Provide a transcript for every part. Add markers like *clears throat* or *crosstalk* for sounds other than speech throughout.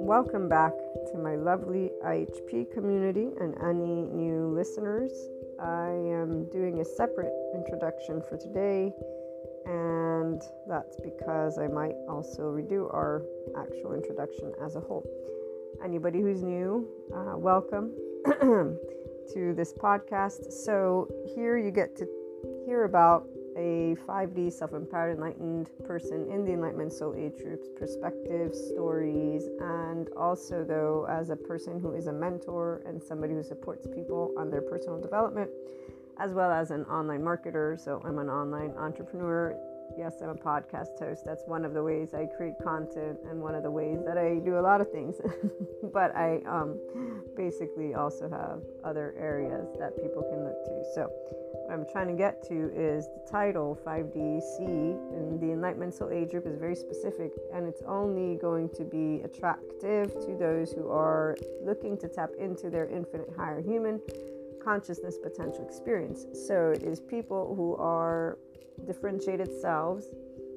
Welcome back to my lovely IHP community and any new listeners. I am doing a separate introduction for today, and that's because I might also redo our actual introduction as a whole. Anybody who's new, uh, welcome *clears throat* to this podcast. So, here you get to hear about a 5D self empowered, enlightened person in the Enlightenment Soul Age group's perspective, stories, and also, though, as a person who is a mentor and somebody who supports people on their personal development, as well as an online marketer. So, I'm an online entrepreneur. Yes, I'm a podcast host. That's one of the ways I create content and one of the ways that I do a lot of things. *laughs* but I um, basically also have other areas that people can look to. So, what I'm trying to get to is the title 5DC and the Enlightenment Soul Age group is very specific and it's only going to be attractive to those who are looking to tap into their infinite higher human consciousness potential experience. So it is people who are differentiated selves.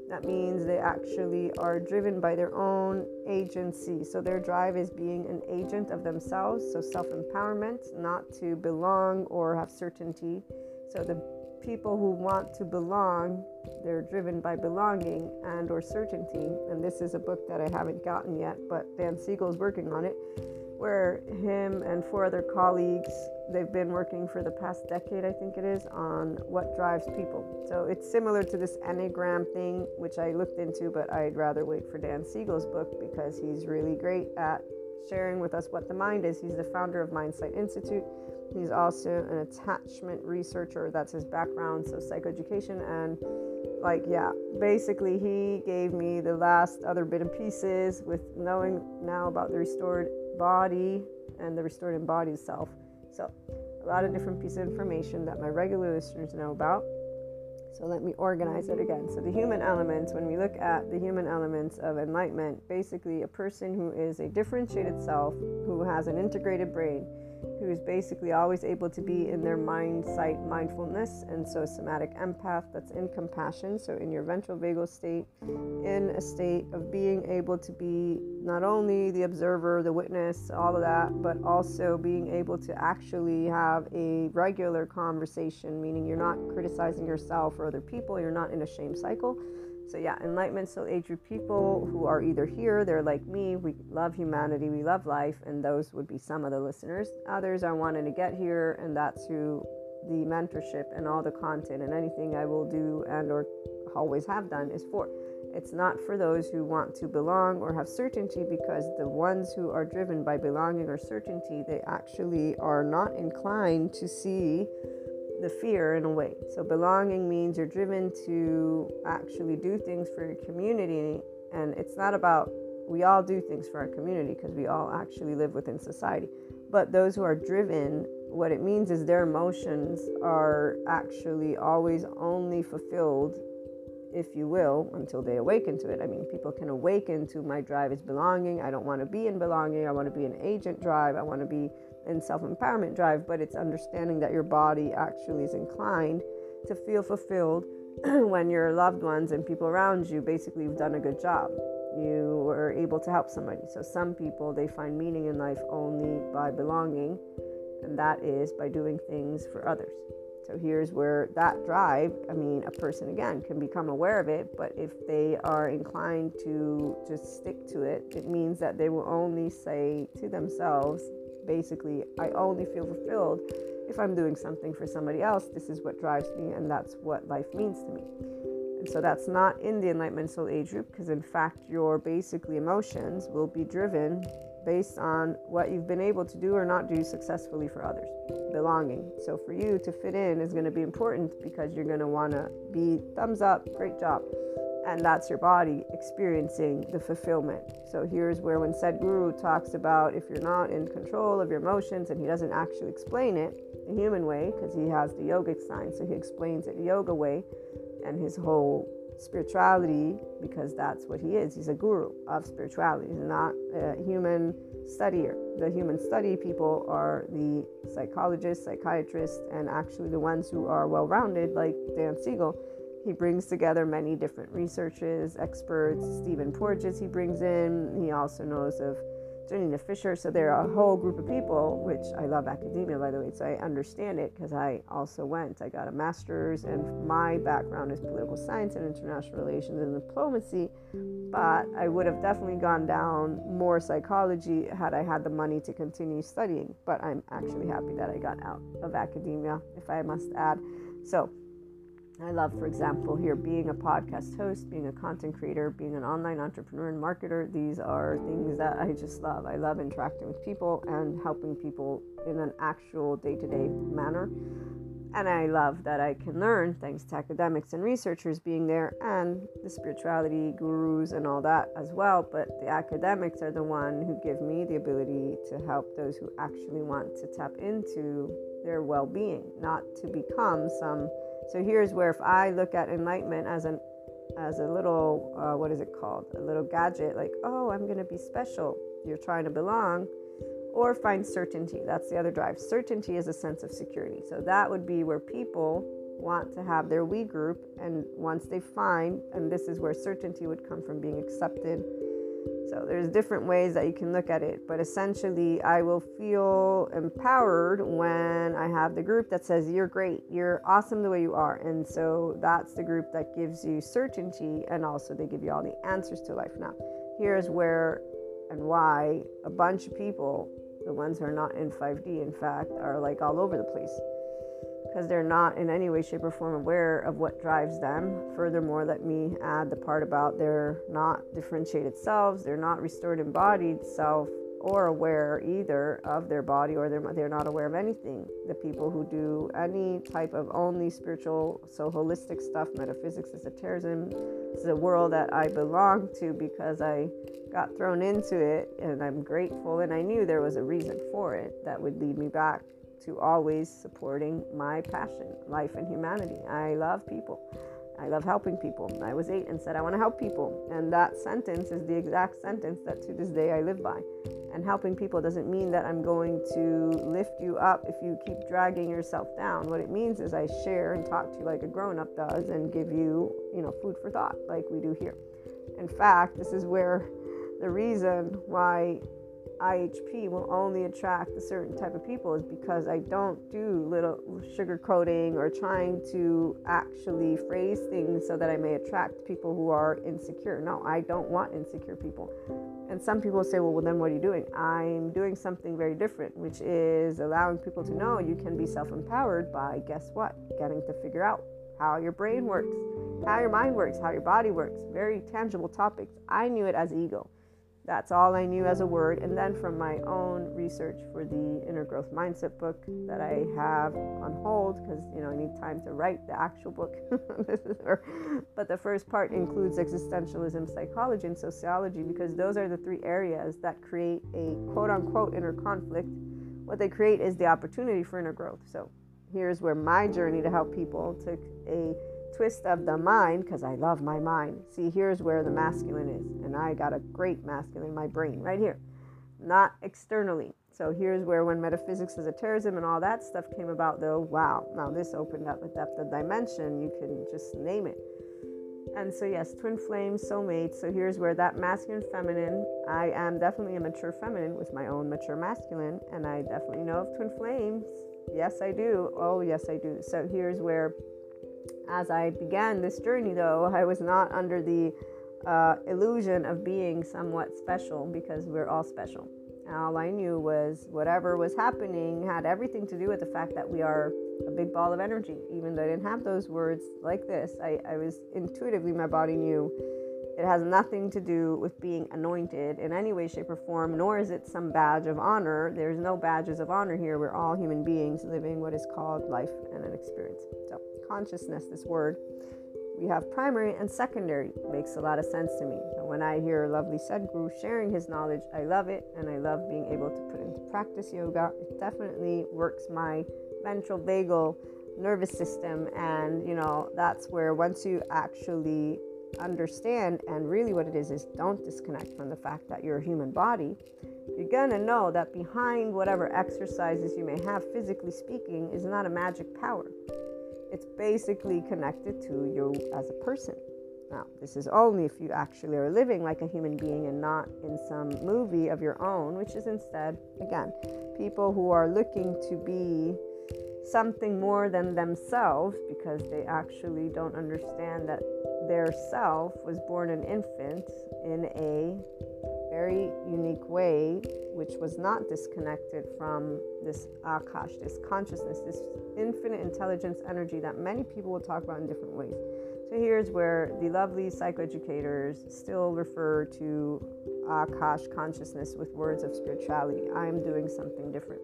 That means they actually are driven by their own agency. So their drive is being an agent of themselves, so self empowerment, not to belong or have certainty so the people who want to belong, they're driven by belonging and or certainty. And this is a book that I haven't gotten yet, but Dan Siegel is working on it, where him and four other colleagues, they've been working for the past decade, I think it is, on what drives people. So it's similar to this Enneagram thing, which I looked into, but I'd rather wait for Dan Siegel's book because he's really great at sharing with us what the mind is. He's the founder of Mindsight Institute He's also an attachment researcher. That's his background, so psychoeducation. And, like, yeah, basically, he gave me the last other bit and pieces with knowing now about the restored body and the restored embodied self. So, a lot of different pieces of information that my regular listeners know about. So let me organize it again. So, the human elements, when we look at the human elements of enlightenment, basically a person who is a differentiated self, who has an integrated brain, who is basically always able to be in their mind sight mindfulness and so somatic empath that's in compassion so in your ventral vagal state in a state of being able to be not only the observer the witness all of that but also being able to actually have a regular conversation meaning you're not criticizing yourself or other people you're not in a shame cycle so, yeah, enlightenment soul age group people who are either here, they're like me, we love humanity, we love life, and those would be some of the listeners. Others are wanting to get here, and that's who the mentorship and all the content and anything I will do and or always have done is for. It's not for those who want to belong or have certainty because the ones who are driven by belonging or certainty, they actually are not inclined to see the fear in a way. So, belonging means you're driven to actually do things for your community. And it's not about, we all do things for our community because we all actually live within society. But those who are driven, what it means is their emotions are actually always only fulfilled, if you will, until they awaken to it. I mean, people can awaken to my drive is belonging. I don't want to be in belonging. I want to be an agent drive. I want to be in self empowerment drive, but it's understanding that your body actually is inclined to feel fulfilled *clears throat* when your loved ones and people around you basically have done a good job. You were able to help somebody. So, some people they find meaning in life only by belonging, and that is by doing things for others. So, here's where that drive I mean, a person again can become aware of it, but if they are inclined to just stick to it, it means that they will only say to themselves, basically I only feel fulfilled if I'm doing something for somebody else. This is what drives me, and that's what life means to me. And so that's not in the Enlightenment Soul Age group because, in fact, your basically emotions will be driven based on what you've been able to do or not do successfully for others. Belonging. So for you to fit in is going to be important because you're going to want to be thumbs up, great job and that's your body experiencing the fulfillment. So here's where when Sadhguru talks about if you're not in control of your emotions, and he doesn't actually explain it the human way because he has the yogic science, so he explains it the yoga way, and his whole spirituality because that's what he is. He's a guru of spirituality. He's not a human studier. The human study people are the psychologists, psychiatrists, and actually the ones who are well-rounded, like Dan Siegel he brings together many different researchers, experts. Stephen Porges he brings in. He also knows of Janina Fisher. So there are a whole group of people, which I love academia, by the way, so I understand it because I also went. I got a master's, and my background is political science and international relations and diplomacy. But I would have definitely gone down more psychology had I had the money to continue studying. But I'm actually happy that I got out of academia, if I must add. So I love, for example, here being a podcast host, being a content creator, being an online entrepreneur and marketer. These are things that I just love. I love interacting with people and helping people in an actual day to day manner. And I love that I can learn thanks to academics and researchers being there and the spirituality gurus and all that as well. But the academics are the one who give me the ability to help those who actually want to tap into their well being, not to become some so here's where if I look at enlightenment as an as a little uh, what is it called? A little gadget, like oh I'm gonna be special. You're trying to belong, or find certainty. That's the other drive. Certainty is a sense of security. So that would be where people want to have their we group, and once they find, and this is where certainty would come from being accepted so there's different ways that you can look at it, but essentially I will feel empowered when I have the group that says you're great, you're awesome the way you are. And so that's the group that gives you certainty and also they give you all the answers to life. Now, here's where and why a bunch of people, the ones who are not in 5D in fact, are like all over the place because they're not in any way, shape, or form aware of what drives them. Furthermore, let me add the part about they're not differentiated selves, they're not restored embodied self or aware either of their body or they're, they're not aware of anything. The people who do any type of only spiritual, so holistic stuff, metaphysics, esotericism, is a world that I belong to because I got thrown into it and I'm grateful and I knew there was a reason for it that would lead me back to always supporting my passion, life and humanity. I love people. I love helping people. I was eight and said, I want to help people. And that sentence is the exact sentence that to this day I live by. And helping people doesn't mean that I'm going to lift you up if you keep dragging yourself down. What it means is I share and talk to you like a grown up does and give you, you know, food for thought like we do here. In fact, this is where the reason why IHP will only attract a certain type of people is because I don't do little sugarcoating or trying to actually phrase things so that I may attract people who are insecure. No, I don't want insecure people. And some people say, well, well, then what are you doing? I'm doing something very different, which is allowing people to know you can be self empowered by guess what? Getting to figure out how your brain works, how your mind works, how your body works. Very tangible topics. I knew it as ego. That's all I knew as a word. And then from my own research for the inner growth mindset book that I have on hold because you know I need time to write the actual book. *laughs* but the first part includes existentialism, psychology, and sociology because those are the three areas that create a quote unquote inner conflict. What they create is the opportunity for inner growth. So here's where my journey to help people took a twist of the mind, because I love my mind. See, here's where the masculine is. And I got a great masculine in my brain right here, not externally. So here's where when metaphysics, esotericism, and all that stuff came about, though, wow, now this opened up a depth of dimension. You can just name it. And so, yes, twin flames, soulmates. So here's where that masculine, feminine, I am definitely a mature feminine with my own mature masculine. And I definitely know of twin flames. Yes, I do. Oh, yes, I do. So here's where as I began this journey, though, I was not under the uh, illusion of being somewhat special because we're all special. All I knew was whatever was happening had everything to do with the fact that we are a big ball of energy. Even though I didn't have those words like this, I, I was intuitively, my body knew it has nothing to do with being anointed in any way, shape, or form, nor is it some badge of honor. There's no badges of honor here. We're all human beings living what is called life and an experience. So, consciousness, this word, we have primary and secondary. Makes a lot of sense to me. So when I hear lovely Sadhguru sharing his knowledge, I love it and I love being able to put into practice yoga. It definitely works my ventral vagal nervous system and you know that's where once you actually understand and really what it is is don't disconnect from the fact that you're a human body you're gonna know that behind whatever exercises you may have physically speaking is not a magic power it's basically connected to you as a person. Now, this is only if you actually are living like a human being and not in some movie of your own, which is instead, again, people who are looking to be something more than themselves because they actually don't understand that their self was born an infant in a very unique way, which was not disconnected from this akash, this consciousness, this infinite intelligence energy that many people will talk about in different ways. So here's where the lovely psychoeducators still refer to akash consciousness with words of spirituality. I'm doing something different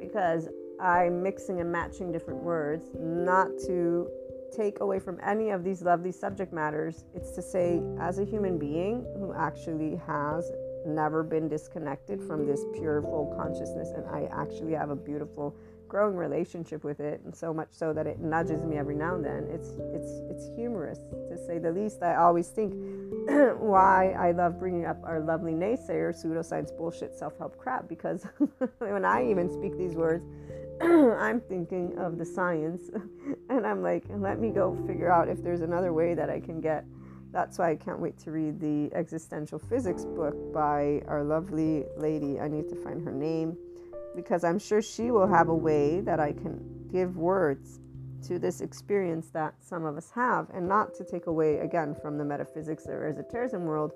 because I'm mixing and matching different words, not to take away from any of these lovely subject matters. It's to say, as a human being who actually has never been disconnected from this pure full consciousness, and I actually have a beautiful growing relationship with it, and so much so that it nudges me every now and then. It's it's it's humorous to say the least. I always think *clears throat* why I love bringing up our lovely naysayer pseudoscience bullshit self help crap because *laughs* when I even speak these words. *clears throat* I'm thinking of the science, *laughs* and I'm like, let me go figure out if there's another way that I can get. That's why I can't wait to read the existential physics book by our lovely lady. I need to find her name because I'm sure she will have a way that I can give words to this experience that some of us have, and not to take away again from the metaphysics or esotericism world,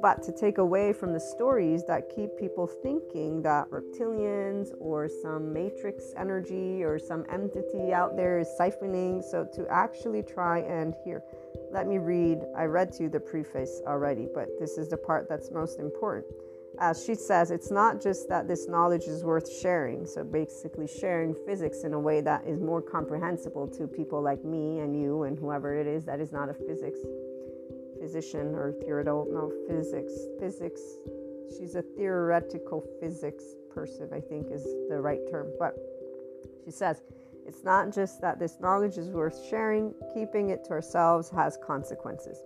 but to take away from the stories that keep people thinking that reptilians or some matrix energy or some entity out there is siphoning. So, to actually try and here, let me read. I read to you the preface already, but this is the part that's most important. As she says, it's not just that this knowledge is worth sharing. So, basically, sharing physics in a way that is more comprehensible to people like me and you and whoever it is that is not a physics physician or theoretical no physics physics she's a theoretical physics person i think is the right term but she says it's not just that this knowledge is worth sharing keeping it to ourselves has consequences.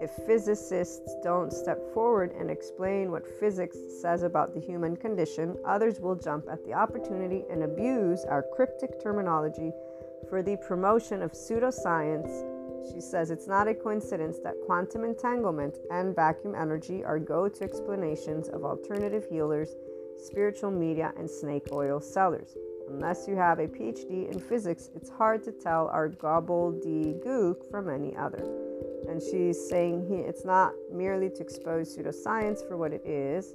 If physicists don't step forward and explain what physics says about the human condition others will jump at the opportunity and abuse our cryptic terminology for the promotion of pseudoscience she says it's not a coincidence that quantum entanglement and vacuum energy are go to explanations of alternative healers, spiritual media, and snake oil sellers. Unless you have a PhD in physics, it's hard to tell our gobbledygook from any other. And she's saying he, it's not merely to expose pseudoscience for what it is.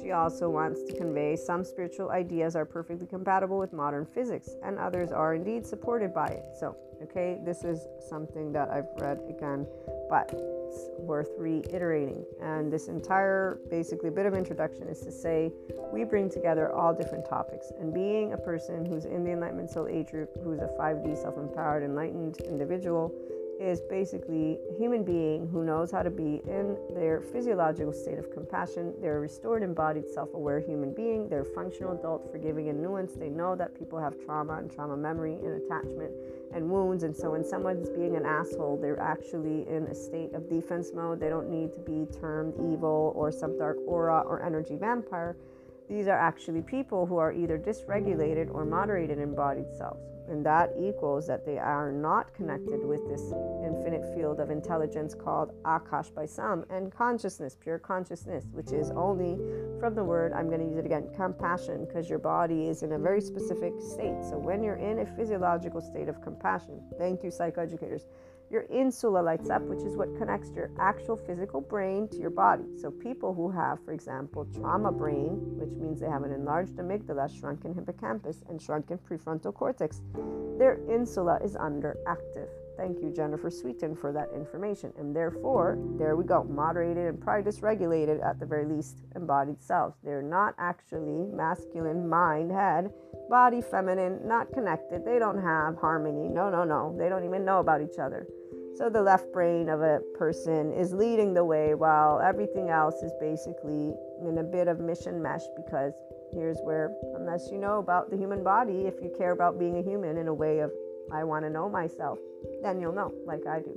She also wants to convey some spiritual ideas are perfectly compatible with modern physics, and others are indeed supported by it. So, Okay, this is something that I've read again, but it's worth reiterating. And this entire basically bit of introduction is to say we bring together all different topics. And being a person who's in the Enlightenment Soul Age group, who's a 5D self empowered, enlightened individual, is basically a human being who knows how to be in their physiological state of compassion. They're a restored, embodied, self aware human being. They're functional, adult, forgiving, and nuanced. They know that people have trauma and trauma memory and attachment and wounds. And so when someone's being an asshole, they're actually in a state of defense mode. They don't need to be termed evil or some dark aura or energy vampire. These are actually people who are either dysregulated or moderated embodied selves. And that equals that they are not connected with this infinite field of intelligence called Akash by some and consciousness, pure consciousness, which is only from the word, I'm going to use it again, compassion, because your body is in a very specific state. So when you're in a physiological state of compassion, thank you, psychoeducators your insula lights up, which is what connects your actual physical brain to your body. So, people who have, for example, trauma brain, which means they have an enlarged amygdala, shrunken hippocampus, and shrunken prefrontal cortex, their insula is underactive. Thank you, Jennifer Sweeton, for that information. And therefore, there we go, moderated and probably dysregulated at the very least embodied selves. They're not actually masculine, mind, head, body, feminine, not connected. They don't have harmony. No, no, no. They don't even know about each other. So the left brain of a person is leading the way while everything else is basically in a bit of mission mesh because here's where, unless you know about the human body, if you care about being a human in a way of, I want to know myself, then you'll know, like I do.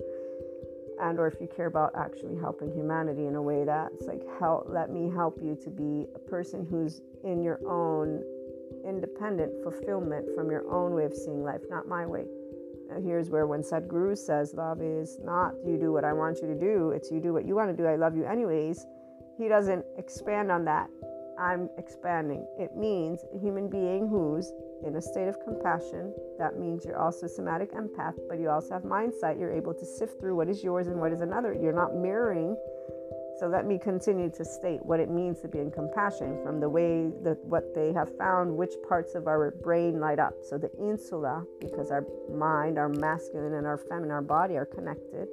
And or if you care about actually helping humanity in a way that's like, help, let me help you to be a person who's in your own independent fulfillment from your own way of seeing life, not my way here's where when Sadhguru says love is not you do what I want you to do, it's you do what you want to do. I love you anyways. He doesn't expand on that. I'm expanding. It means a human being who's in a state of compassion. That means you're also somatic empath, but you also have mindsight. You're able to sift through what is yours and what is another. You're not mirroring so let me continue to state what it means to be in compassion from the way that what they have found, which parts of our brain light up. So the insula, because our mind, our masculine and our feminine, our body are connected.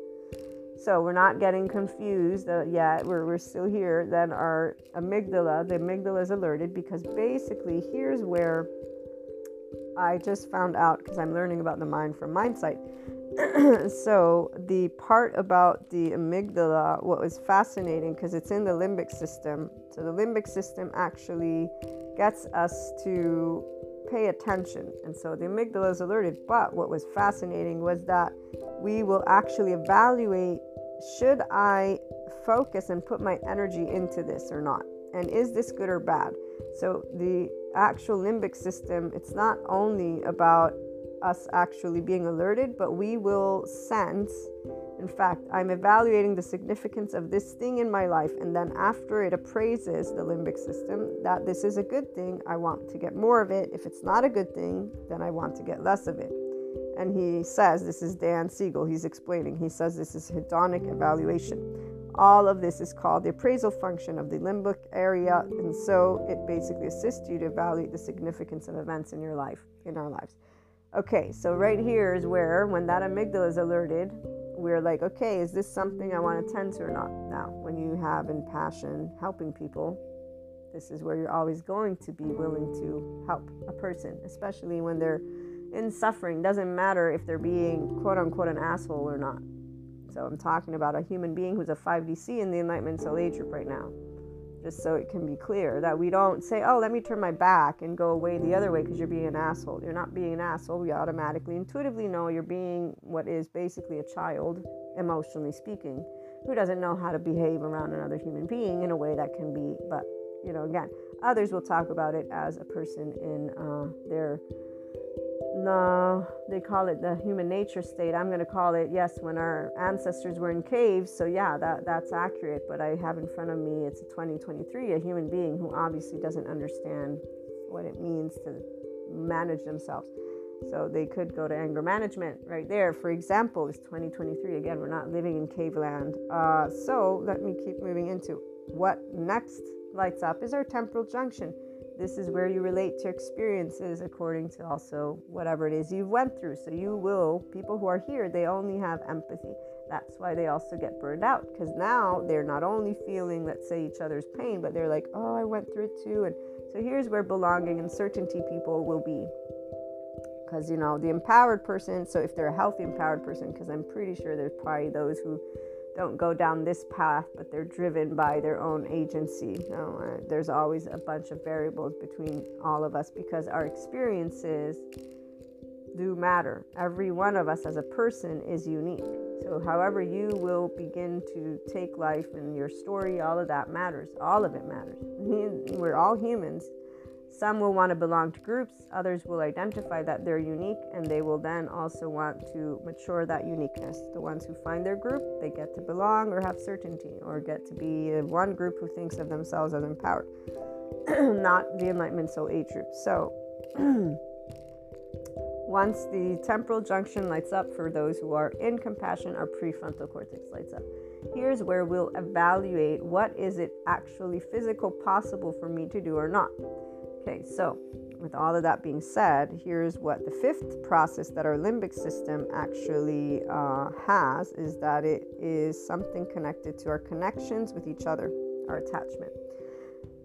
So we're not getting confused uh, yet. We're, we're still here. Then our amygdala, the amygdala is alerted because basically here's where I just found out because I'm learning about the mind from Mindsight *clears throat* so the part about the amygdala what was fascinating because it's in the limbic system. So the limbic system actually gets us to pay attention. And so the amygdala is alerted. But what was fascinating was that we will actually evaluate should i focus and put my energy into this or not? And is this good or bad? So the actual limbic system it's not only about us actually being alerted, but we will sense. In fact, I'm evaluating the significance of this thing in my life, and then after it appraises the limbic system that this is a good thing, I want to get more of it. If it's not a good thing, then I want to get less of it. And he says, This is Dan Siegel, he's explaining, he says this is hedonic evaluation. All of this is called the appraisal function of the limbic area, and so it basically assists you to evaluate the significance of events in your life, in our lives. Okay, so right here is where, when that amygdala is alerted, we're like, okay, is this something I want to tend to or not? Now, when you have in passion helping people, this is where you're always going to be willing to help a person, especially when they're in suffering. Doesn't matter if they're being quote unquote an asshole or not. So I'm talking about a human being who's a 5DC in the Enlightenment Soul Age group right now just so it can be clear that we don't say, oh, let me turn my back and go away the other way because you're being an asshole. You're not being an asshole. We automatically, intuitively know you're being what is basically a child, emotionally speaking, who doesn't know how to behave around another human being in a way that can be, but, you know, again, others will talk about it as a person in uh, their no, they call it the human nature state. I'm going to call it yes when our ancestors were in caves. So yeah, that that's accurate. But I have in front of me it's a 2023 a human being who obviously doesn't understand what it means to manage themselves. So they could go to anger management right there. For example, it's 2023 again. We're not living in cave land. Uh, so let me keep moving into what next lights up is our temporal junction this is where you relate to experiences according to also whatever it is you went through. So you will, people who are here, they only have empathy. That's why they also get burned out because now they're not only feeling, let's say, each other's pain, but they're like, oh, I went through it too. And so here's where belonging and certainty people will be. Because, you know, the empowered person, so if they're a healthy empowered person, because I'm pretty sure there's probably those who don't go down this path, but they're driven by their own agency. Know, uh, there's always a bunch of variables between all of us because our experiences do matter. Every one of us as a person is unique. So, however, you will begin to take life and your story, all of that matters. All of it matters. *laughs* We're all humans. Some will want to belong to groups, others will identify that they're unique, and they will then also want to mature that uniqueness. The ones who find their group, they get to belong or have certainty, or get to be one group who thinks of themselves as empowered, *clears throat* not the Enlightenment Soul Age group. So, *clears throat* once the temporal junction lights up for those who are in compassion, our prefrontal cortex lights up. Here's where we'll evaluate what is it actually physical possible for me to do or not. Okay, so with all of that being said, here's what the fifth process that our limbic system actually uh, has is that it is something connected to our connections with each other, our attachment.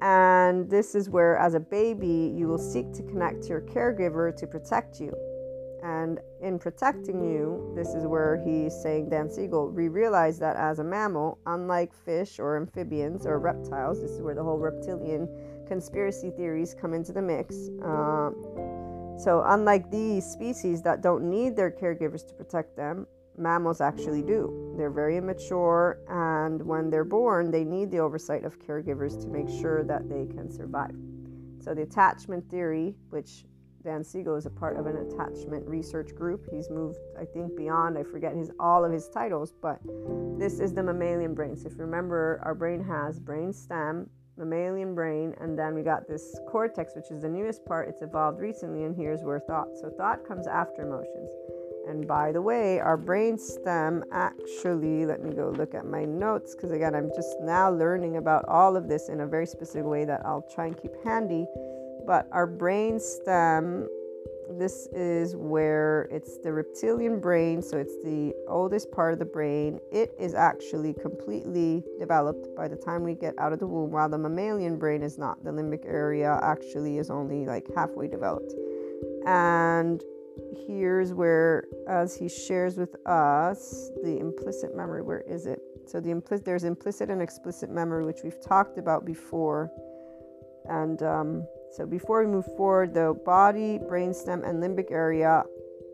And this is where, as a baby, you will seek to connect to your caregiver to protect you. And in protecting you, this is where he's saying, Dan Siegel, we realize that as a mammal, unlike fish or amphibians or reptiles, this is where the whole reptilian conspiracy theories come into the mix. Uh, so, unlike these species that don't need their caregivers to protect them, mammals actually do. They're very immature, and when they're born, they need the oversight of caregivers to make sure that they can survive. So, the attachment theory, which Dan Siegel is a part of an attachment research group. He's moved, I think, beyond. I forget his all of his titles, but this is the mammalian brain. So if you remember, our brain has brain stem, mammalian brain, and then we got this cortex, which is the newest part. It's evolved recently, and here's where thought. So thought comes after emotions. And by the way, our brain stem actually, let me go look at my notes because again, I'm just now learning about all of this in a very specific way that I'll try and keep handy. But our brain stem, this is where it's the reptilian brain, so it's the oldest part of the brain. It is actually completely developed by the time we get out of the womb, while the mammalian brain is not. The limbic area actually is only like halfway developed. And here's where as he shares with us the implicit memory where is it so the implicit there's implicit and explicit memory which we've talked about before and um, so before we move forward the body brainstem and limbic area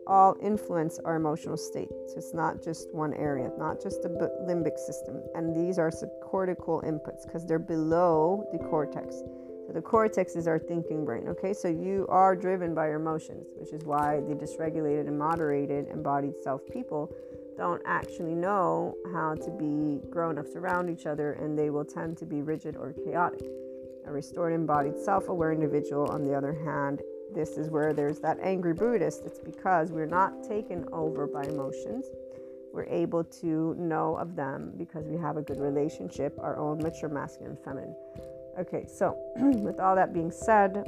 all influence our emotional state so it's not just one area not just the limbic system and these are subcortical inputs because they're below the cortex so the cortex is our thinking brain. Okay, so you are driven by your emotions, which is why the dysregulated and moderated embodied self people don't actually know how to be grown ups around each other and they will tend to be rigid or chaotic. A restored embodied self aware individual, on the other hand, this is where there's that angry Buddhist. It's because we're not taken over by emotions. We're able to know of them because we have a good relationship, our own mature masculine and feminine. Okay, so *clears throat* with all that being said,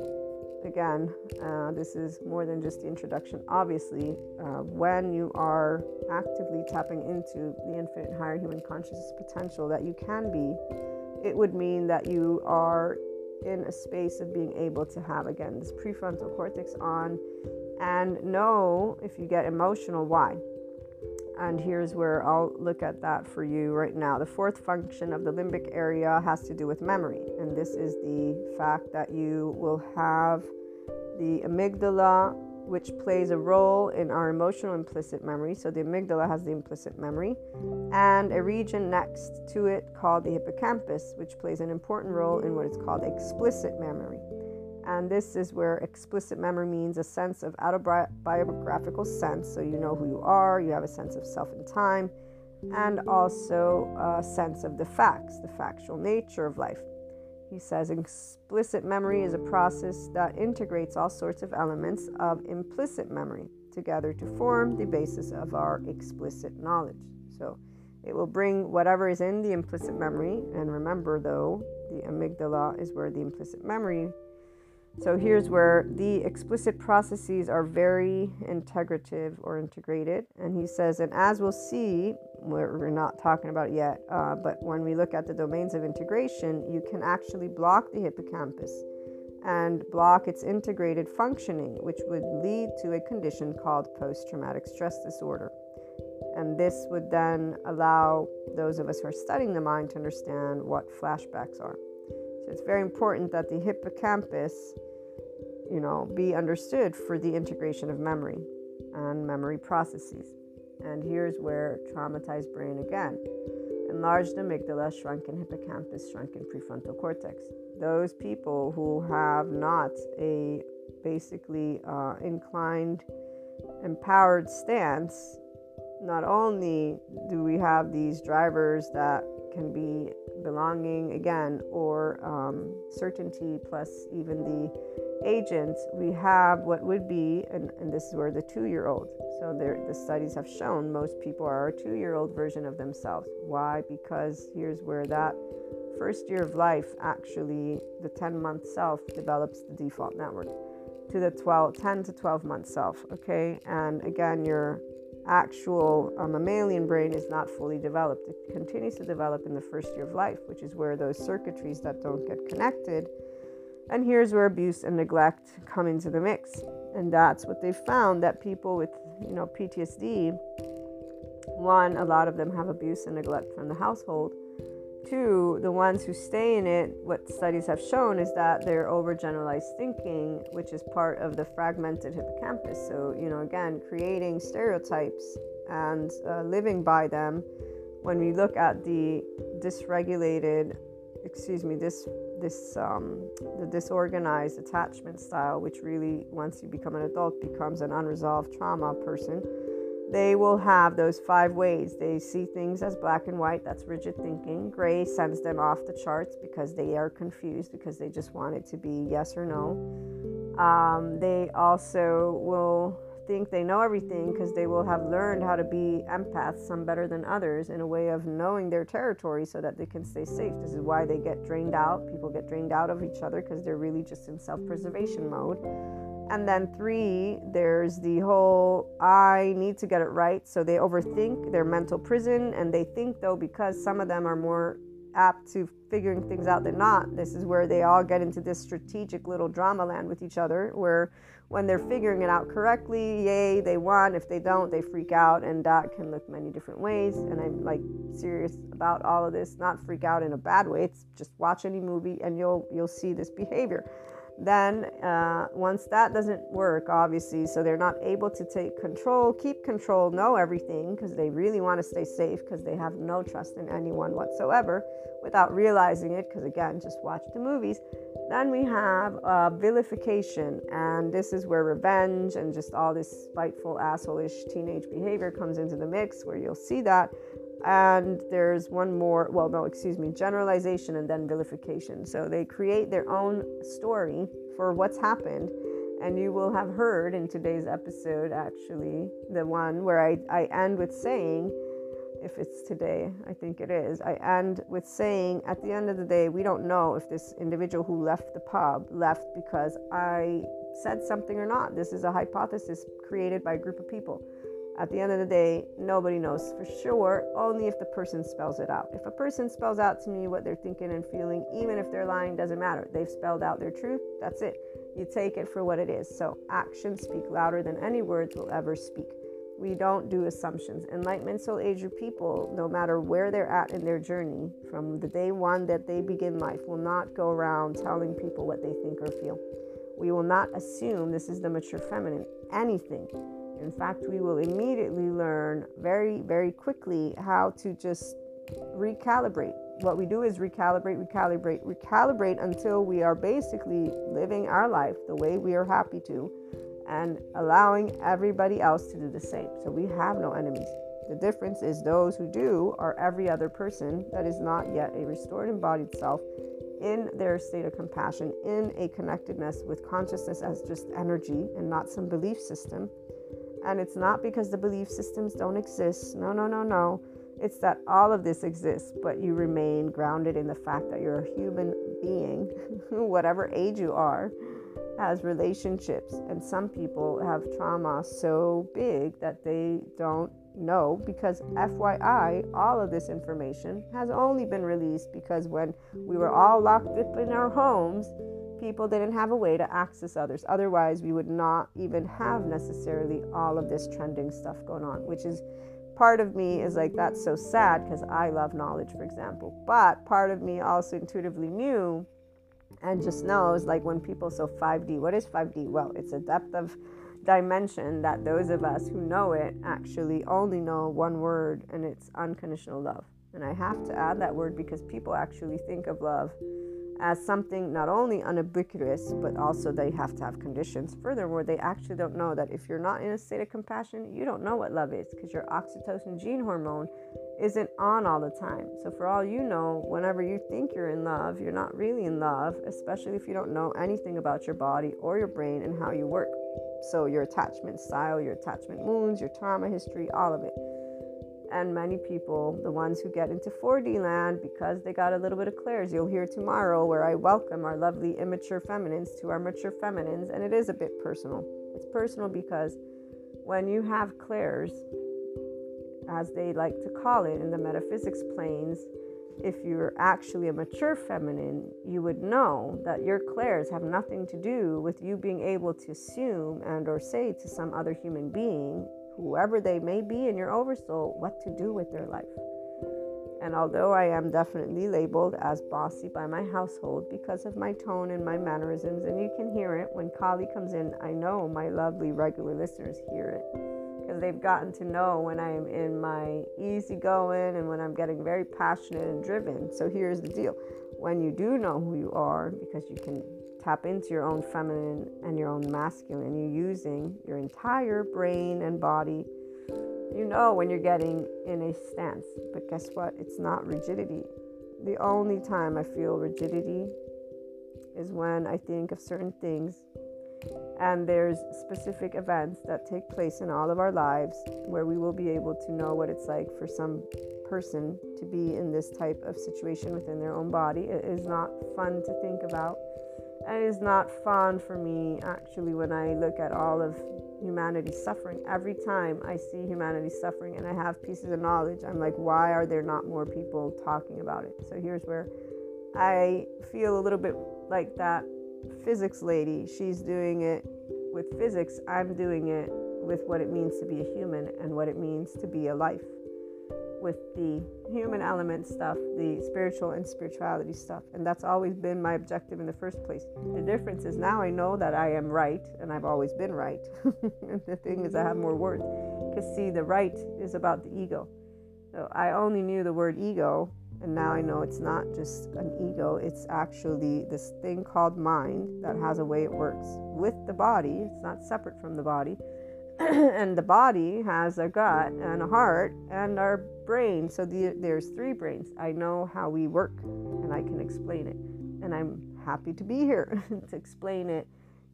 again, uh, this is more than just the introduction. Obviously, uh, when you are actively tapping into the infinite higher human consciousness potential that you can be, it would mean that you are in a space of being able to have, again, this prefrontal cortex on and know if you get emotional, why. And here's where I'll look at that for you right now. The fourth function of the limbic area has to do with memory. And this is the fact that you will have the amygdala, which plays a role in our emotional implicit memory. So the amygdala has the implicit memory, and a region next to it called the hippocampus, which plays an important role in what is called explicit memory. And this is where explicit memory means a sense of autobiographical sense. So you know who you are, you have a sense of self and time, and also a sense of the facts, the factual nature of life. He says explicit memory is a process that integrates all sorts of elements of implicit memory together to form the basis of our explicit knowledge. So it will bring whatever is in the implicit memory. And remember, though, the amygdala is where the implicit memory so here's where the explicit processes are very integrative or integrated. And he says, and as we'll see, we're not talking about yet, uh, but when we look at the domains of integration, you can actually block the hippocampus and block its integrated functioning, which would lead to a condition called post traumatic stress disorder. And this would then allow those of us who are studying the mind to understand what flashbacks are. So it's very important that the hippocampus you know, be understood for the integration of memory and memory processes. And here's where traumatized brain again. Enlarged amygdala, shrunken hippocampus, shrunken prefrontal cortex. Those people who have not a basically uh, inclined, empowered stance, not only do we have these drivers that can be belonging again or um, certainty plus even the agents, we have what would be, and, and this is where the two year old. So there, the studies have shown most people are a two year old version of themselves. Why? Because here's where that first year of life actually, the 10 month self develops the default network to the 12, 10 to 12 month self. Okay. And again, your actual uh, mammalian brain is not fully developed. It continues to develop in the first year of life, which is where those circuitries that don't get connected and here's where abuse and neglect come into the mix. And that's what they found that people with, you know, PTSD, one, a lot of them have abuse and neglect from the household. Two, the ones who stay in it, what studies have shown is that they're overgeneralized thinking, which is part of the fragmented hippocampus. So, you know, again, creating stereotypes and uh, living by them. When we look at the dysregulated excuse me, this this um, the disorganized attachment style, which really once you become an adult becomes an unresolved trauma person. They will have those five ways. They see things as black and white. That's rigid thinking. Gray sends them off the charts because they are confused because they just want it to be yes or no. Um, they also will think they know everything because they will have learned how to be empaths, some better than others, in a way of knowing their territory so that they can stay safe. This is why they get drained out. People get drained out of each other because they're really just in self preservation mode. And then three, there's the whole I need to get it right. So they overthink their mental prison and they think, though, because some of them are more apt to figuring things out than not, this is where they all get into this strategic little drama land with each other where when they're figuring it out correctly, yay, they won. If they don't, they freak out, and that can look many different ways. And I'm like serious about all of this, not freak out in a bad way. It's just watch any movie and you'll you'll see this behavior. Then uh, once that doesn't work, obviously, so they're not able to take control, keep control, know everything because they really want to stay safe because they have no trust in anyone whatsoever without realizing it. Because again, just watch the movies then we have uh, vilification, and this is where revenge and just all this spiteful, assholeish teenage behavior comes into the mix, where you'll see that. And there's one more, well, no, excuse me, generalization and then vilification. So they create their own story for what's happened. And you will have heard in today's episode, actually, the one where I, I end with saying, if it's today, I think it is. I end with saying at the end of the day, we don't know if this individual who left the pub left because I said something or not. This is a hypothesis created by a group of people. At the end of the day, nobody knows for sure, only if the person spells it out. If a person spells out to me what they're thinking and feeling, even if they're lying, doesn't matter. They've spelled out their truth, that's it. You take it for what it is. So actions speak louder than any words will ever speak. We don't do assumptions. Enlightenment soul age people, no matter where they're at in their journey, from the day one that they begin life, will not go around telling people what they think or feel. We will not assume this is the mature feminine anything. In fact, we will immediately learn very, very quickly how to just recalibrate. What we do is recalibrate, recalibrate, recalibrate until we are basically living our life the way we are happy to and allowing everybody else to do the same. So we have no enemies. The difference is those who do are every other person that is not yet a restored embodied self in their state of compassion, in a connectedness with consciousness as just energy and not some belief system. And it's not because the belief systems don't exist. No, no, no, no. It's that all of this exists, but you remain grounded in the fact that you're a human being, *laughs* whatever age you are has relationships, and some people have trauma so big that they don't know because FYI, all of this information has only been released because when we were all locked up in our homes, people didn't have a way to access others. Otherwise, we would not even have necessarily all of this trending stuff going on, which is part of me is like, that's so sad because I love knowledge, for example. But part of me also intuitively knew and just knows like when people so 5D what is 5D well it's a depth of dimension that those of us who know it actually only know one word and it's unconditional love and I have to add that word because people actually think of love as something not only unubiquitous, but also they have to have conditions. Furthermore, they actually don't know that if you're not in a state of compassion, you don't know what love is because your oxytocin gene hormone isn't on all the time. So, for all you know, whenever you think you're in love, you're not really in love, especially if you don't know anything about your body or your brain and how you work. So, your attachment style, your attachment wounds, your trauma history, all of it and many people, the ones who get into 4D land because they got a little bit of clairs. You'll hear tomorrow where I welcome our lovely immature feminines to our mature feminines, and it is a bit personal. It's personal because when you have clairs, as they like to call it in the metaphysics planes, if you're actually a mature feminine, you would know that your clairs have nothing to do with you being able to assume and or say to some other human being whoever they may be in your oversoul, what to do with their life. And although I am definitely labeled as bossy by my household because of my tone and my mannerisms, and you can hear it when Kali comes in, I know my lovely regular listeners hear it because they've gotten to know when I'm in my easygoing and when I'm getting very passionate and driven. So here's the deal when you do know who you are, because you can tap into your own feminine and your own masculine, you're using your entire brain and body. You know when you're getting in a stance, but guess what? It's not rigidity. The only time I feel rigidity is when I think of certain things and there's specific events that take place in all of our lives where we will be able to know what it's like for some person to be in this type of situation within their own body. It is not fun to think about. It is not fun for me actually when I look at all of humanity suffering. Every time I see humanity suffering and I have pieces of knowledge, I'm like, why are there not more people talking about it? So here's where I feel a little bit like that physics lady. She's doing it with physics. I'm doing it with what it means to be a human and what it means to be a life. With the human element stuff, the spiritual and spirituality stuff. And that's always been my objective in the first place. The difference is now I know that I am right and I've always been right. *laughs* the thing is, I have more worth. Because, see, the right is about the ego. So I only knew the word ego and now I know it's not just an ego, it's actually this thing called mind that has a way it works with the body. It's not separate from the body. *clears throat* and the body has a gut and a heart and our brain. So the, there's three brains. I know how we work and I can explain it. And I'm happy to be here *laughs* to explain it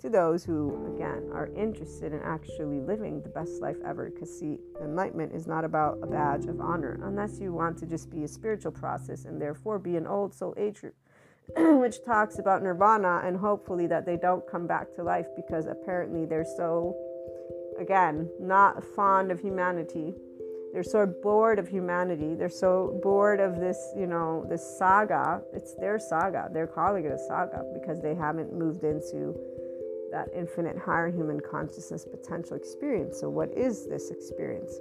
to those who, again, are interested in actually living the best life ever. Because, see, enlightenment is not about a badge of honor, unless you want to just be a spiritual process and therefore be an old soul age group, *clears throat* which talks about nirvana and hopefully that they don't come back to life because apparently they're so, again, not fond of humanity. They're so bored of humanity. They're so bored of this, you know, this saga. It's their saga. They're calling it a saga because they haven't moved into that infinite higher human consciousness potential experience. So, what is this experience?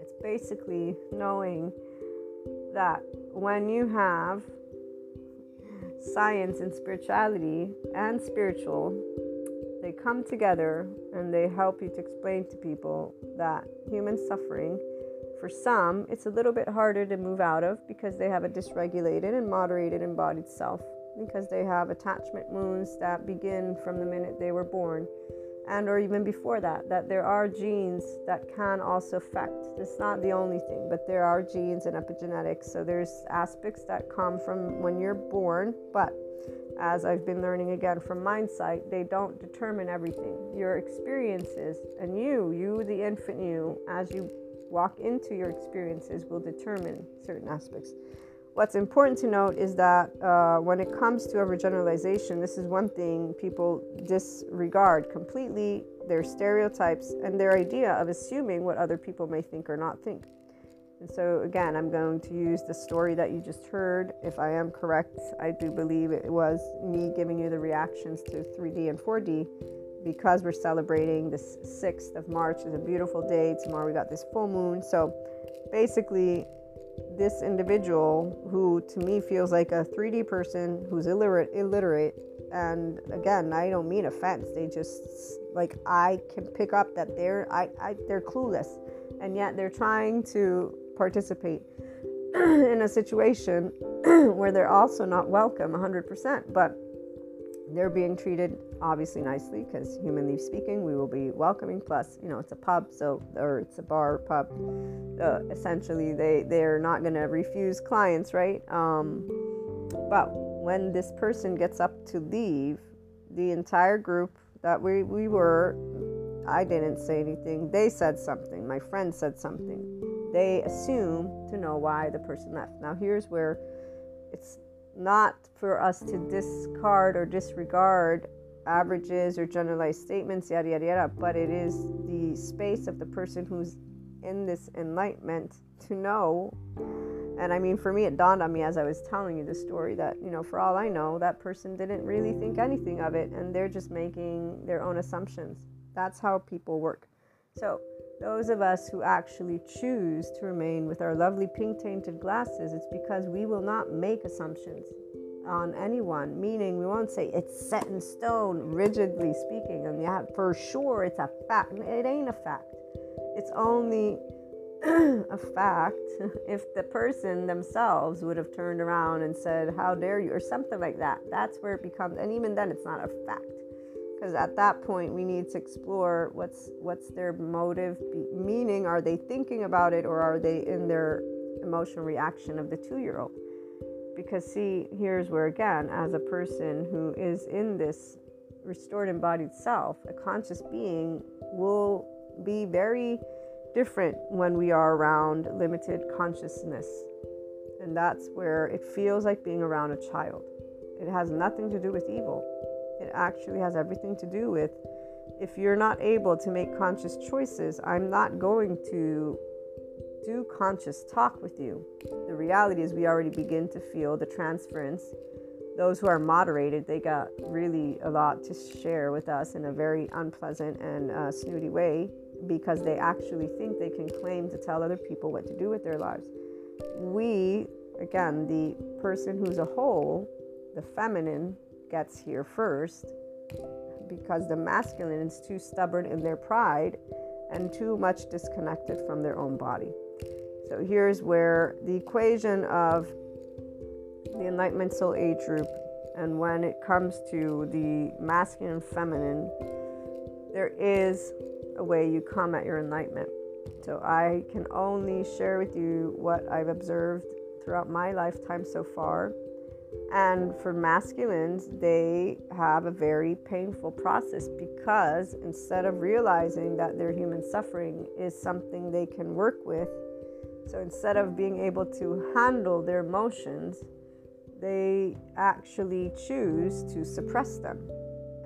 It's basically knowing that when you have science and spirituality and spiritual, they come together and they help you to explain to people that human suffering, for some, it's a little bit harder to move out of because they have a dysregulated and moderated embodied self because they have attachment wounds that begin from the minute they were born and or even before that that there are genes that can also affect. It's not the only thing but there are genes and epigenetics so there's aspects that come from when you're born but as i've been learning again from mindsight they don't determine everything your experiences and you you the infant you as you walk into your experiences will determine certain aspects What's important to note is that uh, when it comes to overgeneralization, this is one thing people disregard completely their stereotypes and their idea of assuming what other people may think or not think. And so, again, I'm going to use the story that you just heard. If I am correct, I do believe it was me giving you the reactions to 3D and 4D because we're celebrating this 6th of March. It's a beautiful day. Tomorrow we got this full moon. So, basically, this individual who to me feels like a 3D person who's illiterate illiterate and again I don't mean offense they just like I can pick up that they're I, I they're clueless and yet they're trying to participate *clears throat* in a situation *clears throat* where they're also not welcome 100% but they're being treated obviously nicely because humanly speaking we will be welcoming plus you know it's a pub so or it's a bar pub uh, essentially they they're not going to refuse clients right? Um, but when this person gets up to leave the entire group that we, we were i didn't say anything they said something my friend said something they assume to know why the person left now here's where it's not for us to discard or disregard averages or generalized statements, yada, yada, yada, but it is the space of the person who's in this enlightenment to know. And I mean, for me, it dawned on me as I was telling you the story that, you know, for all I know, that person didn't really think anything of it and they're just making their own assumptions. That's how people work. So, those of us who actually choose to remain with our lovely pink tainted glasses, it's because we will not make assumptions on anyone, meaning we won't say it's set in stone, rigidly speaking, and yeah, for sure it's a fact. It ain't a fact. it's only *clears throat* a fact *laughs* if the person themselves would have turned around and said, How dare you? or something like that. That's where it becomes, and even then, it's not a fact. Because at that point, we need to explore what's what's their motive, meaning are they thinking about it or are they in their emotional reaction of the two year old? Because, see, here's where again, as a person who is in this restored embodied self, a conscious being will be very different when we are around limited consciousness. And that's where it feels like being around a child. It has nothing to do with evil. It actually has everything to do with if you're not able to make conscious choices, I'm not going to do conscious talk with you. The reality is, we already begin to feel the transference. Those who are moderated, they got really a lot to share with us in a very unpleasant and uh, snooty way because they actually think they can claim to tell other people what to do with their lives. We, again, the person who's a whole, the feminine, gets here first because the masculine is too stubborn in their pride and too much disconnected from their own body. So here's where the equation of the Enlightenment Soul Age group and when it comes to the masculine and feminine, there is a way you come at your enlightenment. So I can only share with you what I've observed throughout my lifetime so far. And for masculines, they have a very painful process because instead of realizing that their human suffering is something they can work with, so instead of being able to handle their emotions, they actually choose to suppress them.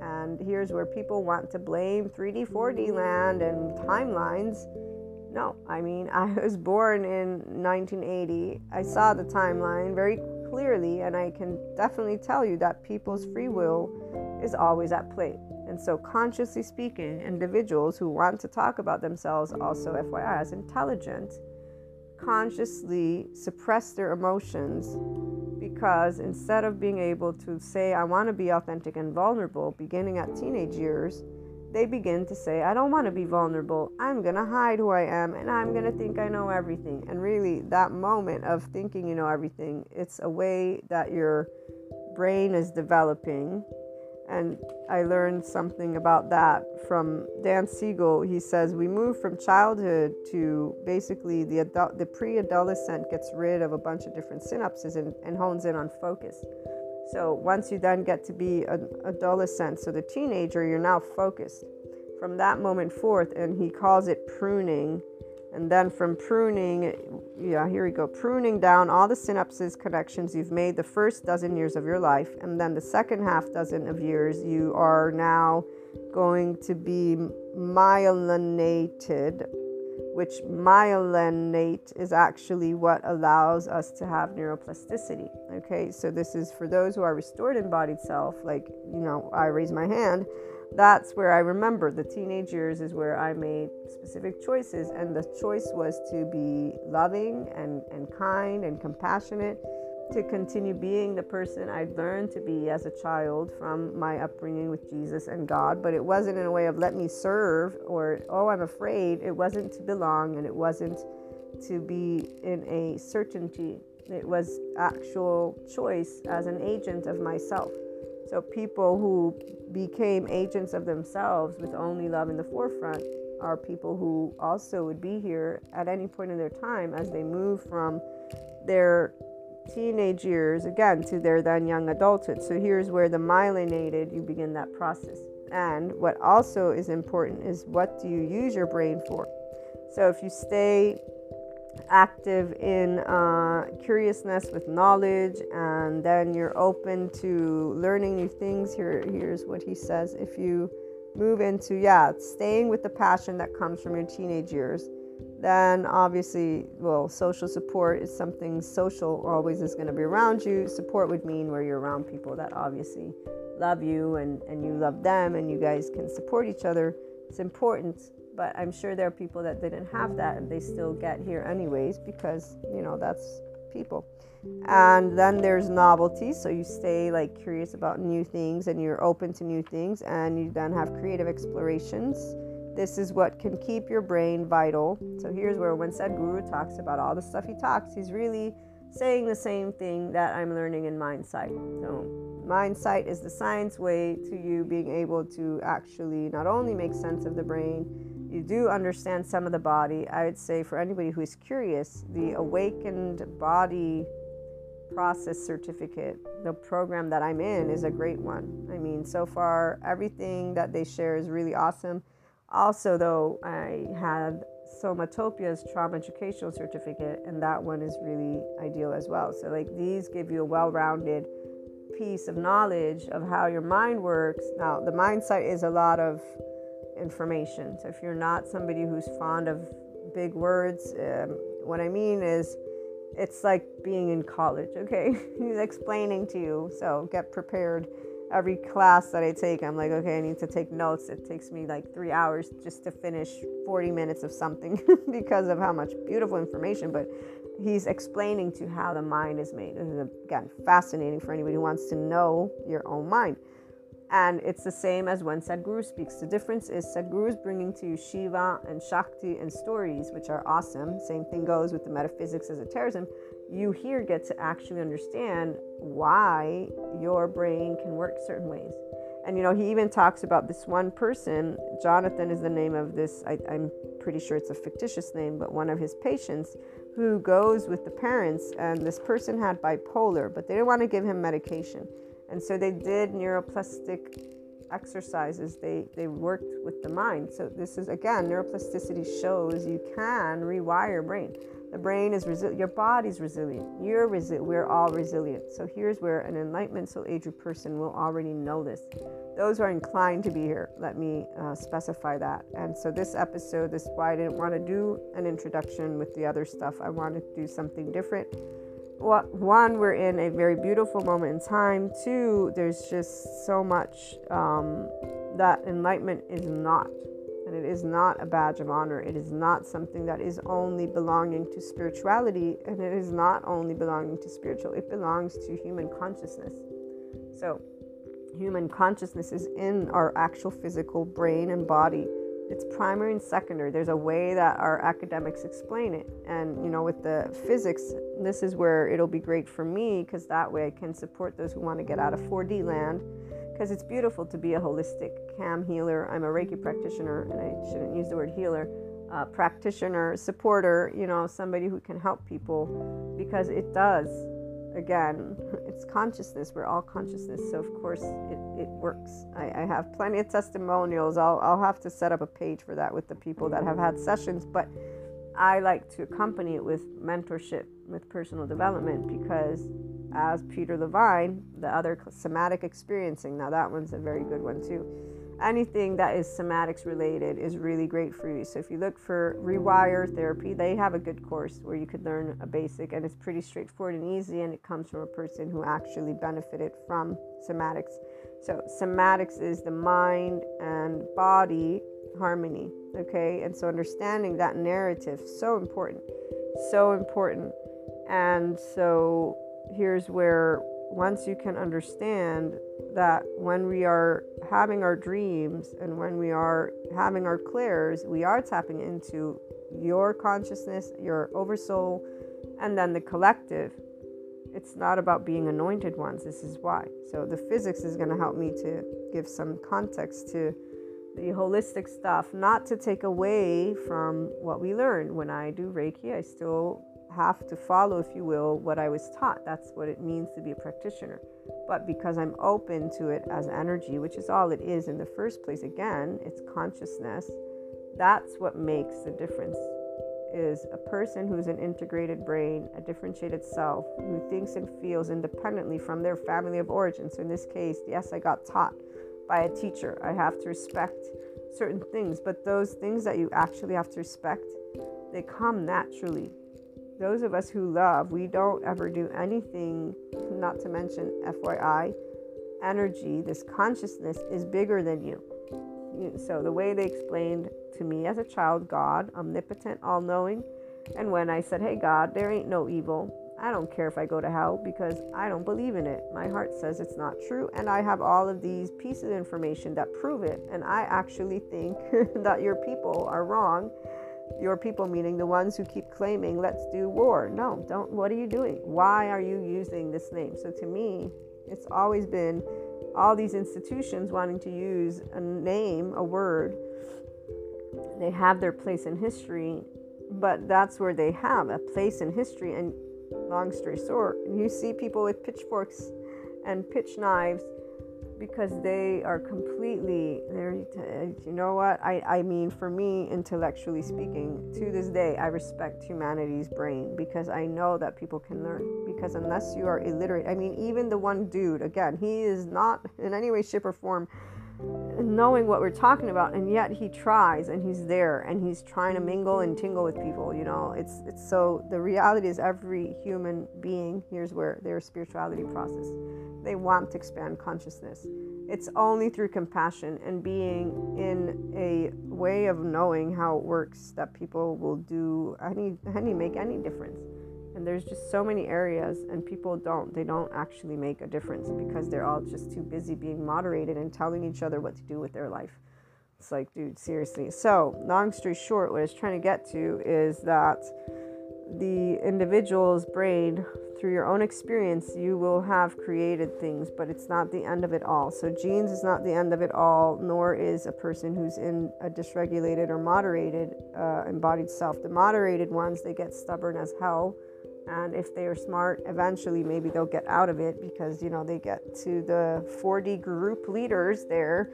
And here's where people want to blame 3D, 4D land and timelines. No, I mean, *laughs* I was born in 1980. I saw the timeline very clearly, and I can definitely tell you that people's free will is always at play. And so, consciously speaking, individuals who want to talk about themselves, also FYI, as intelligent, consciously suppress their emotions because instead of being able to say, I want to be authentic and vulnerable beginning at teenage years, they begin to say, I don't want to be vulnerable. I'm going to hide who I am and I'm going to think I know everything. And really, that moment of thinking you know everything, it's a way that your brain is developing and I learned something about that from Dan Siegel. He says we move from childhood to basically the adult, the pre-adolescent gets rid of a bunch of different synapses and, and hones in on focus. So once you then get to be an adolescent, so the teenager, you're now focused. From that moment forth, and he calls it pruning and then from pruning, yeah, here we go, pruning down all the synapses connections you've made the first dozen years of your life. And then the second half dozen of years, you are now going to be myelinated, which myelinate is actually what allows us to have neuroplasticity. Okay, so this is for those who are restored embodied self, like, you know, I raise my hand that's where I remember the teenage years is where I made specific choices, and the choice was to be loving and, and kind and compassionate, to continue being the person I'd learned to be as a child from my upbringing with Jesus and God. But it wasn't in a way of let me serve or, oh, I'm afraid. It wasn't to belong and it wasn't to be in a certainty. It was actual choice as an agent of myself. So people who became agents of themselves with only love in the forefront are people who also would be here at any point in their time as they move from their teenage years again to their then young adulthood. So here's where the myelinated you begin that process. And what also is important is what do you use your brain for? So if you stay active in uh, curiousness with knowledge and then you're open to learning new things here here's what he says if you move into yeah staying with the passion that comes from your teenage years then obviously well social support is something social always is going to be around you. Support would mean where you're around people that obviously love you and, and you love them and you guys can support each other. It's important but I'm sure there are people that didn't have that and they still get here anyways because, you know, that's people. And then there's novelty, so you stay like curious about new things and you're open to new things and you then have creative explorations this is what can keep your brain vital. So here's where when Sadhguru talks about all the stuff he talks, he's really saying the same thing that I'm learning in Mindsight. So Mindsight is the science way to you being able to actually not only make sense of the brain, you do understand some of the body. I would say for anybody who is curious, the awakened body process certificate, the program that I'm in, is a great one. I mean, so far, everything that they share is really awesome. Also, though, I had Somatopia's trauma educational certificate, and that one is really ideal as well. So, like, these give you a well rounded piece of knowledge of how your mind works. Now, the Mindsight is a lot of information. So, if you're not somebody who's fond of big words, um, what I mean is, it's like being in college, okay? *laughs* He's explaining to you, so get prepared. Every class that I take, I'm like, okay, I need to take notes. It takes me like three hours just to finish 40 minutes of something *laughs* because of how much beautiful information. But he's explaining to how the mind is made. This is, again, fascinating for anybody who wants to know your own mind. And it's the same as when Sadhguru speaks. The difference is Sadhguru is bringing to you Shiva and Shakti and stories, which are awesome. Same thing goes with the metaphysics as a terrorism. You here get to actually understand why your brain can work certain ways. And you know, he even talks about this one person. Jonathan is the name of this, I, I'm pretty sure it's a fictitious name, but one of his patients who goes with the parents. And this person had bipolar, but they didn't want to give him medication. And so they did neuroplastic exercises. They they worked with the mind. So this is again neuroplasticity shows you can rewire your brain. The brain is resilient. Your body's resilient. You're resilient. We're all resilient. So here's where an enlightenment soul aged person will already know this. Those who are inclined to be here, let me uh, specify that. And so this episode, this is why I didn't want to do an introduction with the other stuff. I wanted to do something different one, we're in a very beautiful moment in time. Two, there's just so much um, that enlightenment is not. And it is not a badge of honor. It is not something that is only belonging to spirituality. And it is not only belonging to spiritual, it belongs to human consciousness. So, human consciousness is in our actual physical brain and body it's primary and secondary. There's a way that our academics explain it. And, you know, with the physics, this is where it'll be great for me because that way I can support those who want to get out of 4D land. Because it's beautiful to be a holistic cam healer. I'm a Reiki practitioner, and I shouldn't use the word healer. Uh, practitioner, supporter, you know, somebody who can help people because it does again, *laughs* it's consciousness. We're all consciousness. So, of course, it, it works. I, I have plenty of testimonials. I'll, I'll have to set up a page for that with the people that have had sessions. But I like to accompany it with mentorship, with personal development, because as Peter Levine, the other somatic experiencing, now that one's a very good one too anything that is somatics related is really great for you. So if you look for Rewire Therapy, they have a good course where you could learn a basic and it's pretty straightforward and easy and it comes from a person who actually benefited from somatics. So somatics is the mind and body harmony, okay? And so understanding that narrative so important. So important. And so here's where once you can understand that when we are having our dreams and when we are having our clairs, we are tapping into your consciousness, your oversoul, and then the collective. It's not about being anointed ones. This is why. So, the physics is going to help me to give some context to the holistic stuff, not to take away from what we learned. When I do Reiki, I still have to follow, if you will, what I was taught. That's what it means to be a practitioner. But because I'm open to it as energy, which is all it is in the first place, again, it's consciousness. That's what makes the difference. Is a person who's an integrated brain, a differentiated self, who thinks and feels independently from their family of origin. So, in this case, yes, I got taught by a teacher. I have to respect certain things, but those things that you actually have to respect, they come naturally those of us who love, we don't ever do anything, not to mention FYI, energy, this consciousness is bigger than you. So, the way they explained to me as a child, God, omnipotent, all knowing, and when I said, Hey, God, there ain't no evil, I don't care if I go to hell because I don't believe in it. My heart says it's not true. And I have all of these pieces of information that prove it. And I actually think *laughs* that your people are wrong. Your people, meaning the ones who keep claiming, let's do war. No, don't. What are you doing? Why are you using this name? So to me, it's always been all these institutions wanting to use a name, a word. They have their place in history, but that's where they have a place in history. And long story short, you see people with pitchforks and pitch knives because they are completely there uh, you know what? I, I mean for me intellectually speaking to this day i respect humanity's brain because i know that people can learn. Because unless you are illiterate i mean even the one dude again he is not in any way shape or form knowing what we're talking about and yet he tries and he's there and he's trying to mingle and tingle with people you know? It's it's so the reality is every human being here's where their spirituality process they want to expand consciousness. It's only through compassion and being in a way of knowing how it works that people will do any any make any difference and there's just so many areas and people don't they don't actually make a difference because they're all just too busy being moderated and telling each other what to do with their life. It's like dude seriously. So long story short what i was trying to get to is that the individual's brain through your own experience you will have created things but it's not the end of it all. So genes is not the end of it all nor is a person who's in a dysregulated or moderated uh, embodied self. The moderated ones they get stubborn as hell and if they are smart eventually maybe they'll get out of it because you know they get to the 4d group leaders there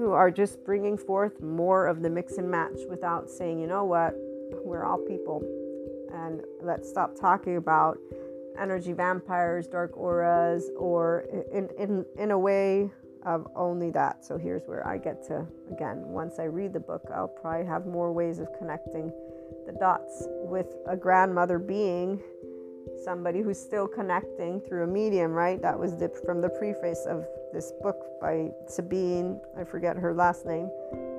who are just bringing forth more of the mix and match without saying you know what? We're all people. And let's stop talking about energy vampires dark auras or in in in a way of only that. So here's where i get to again once i read the book i'll probably have more ways of connecting the dots with a grandmother being somebody who's still connecting through a medium, right? That was the, from the preface of this book by Sabine. I forget her last name,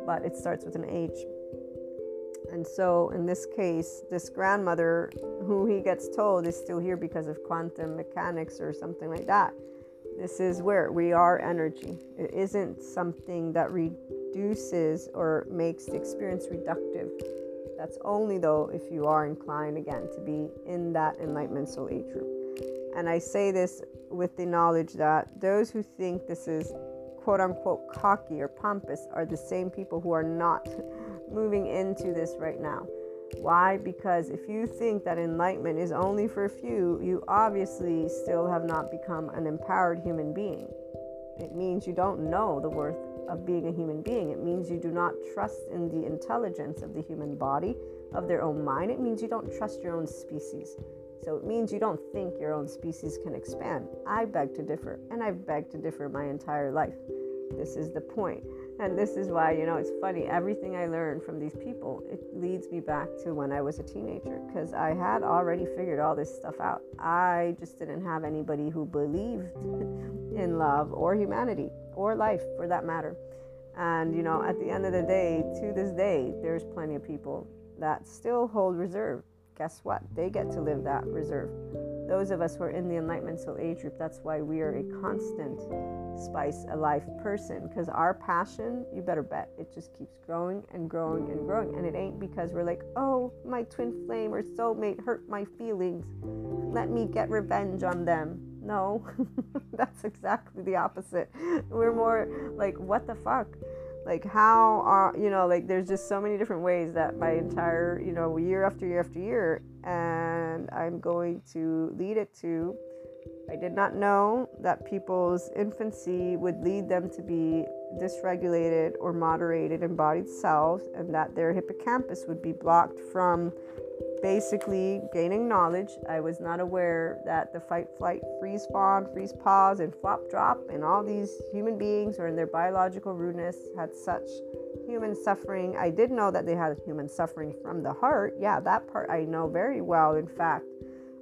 but it starts with an H. And so, in this case, this grandmother, who he gets told is still here because of quantum mechanics or something like that. This is where we are energy. It isn't something that reduces or makes the experience reductive that's only though if you are inclined again to be in that enlightenment soul age group. And I say this with the knowledge that those who think this is quote unquote cocky or pompous are the same people who are not *laughs* moving into this right now. Why? Because if you think that enlightenment is only for a few, you obviously still have not become an empowered human being. It means you don't know the worth of being a human being. It means you do not trust in the intelligence of the human body, of their own mind. It means you don't trust your own species. So it means you don't think your own species can expand. I beg to differ, and I've begged to differ my entire life. This is the point. And this is why, you know, it's funny. Everything I learned from these people, it leads me back to when I was a teenager because I had already figured all this stuff out. I just didn't have anybody who believed *laughs* in love or humanity or life for that matter. And, you know, at the end of the day, to this day, there's plenty of people that still hold reserve. Guess what? They get to live that reserve. Those of us who are in the Enlightenment Soul Age group, that's why we are a constant spice a life person because our passion, you better bet, it just keeps growing and growing and growing. And it ain't because we're like, oh, my twin flame or soulmate hurt my feelings. Let me get revenge on them. No, *laughs* that's exactly the opposite. We're more like, what the fuck? Like, how are, you know, like, there's just so many different ways that my entire, you know, year after year after year, and I'm going to lead it to. I did not know that people's infancy would lead them to be dysregulated or moderated embodied selves, and that their hippocampus would be blocked from basically gaining knowledge. I was not aware that the fight, flight, freeze, fog, freeze, pause, and flop, drop, and all these human beings or in their biological rudeness had such human suffering. I did know that they had human suffering from the heart. Yeah, that part I know very well. In fact,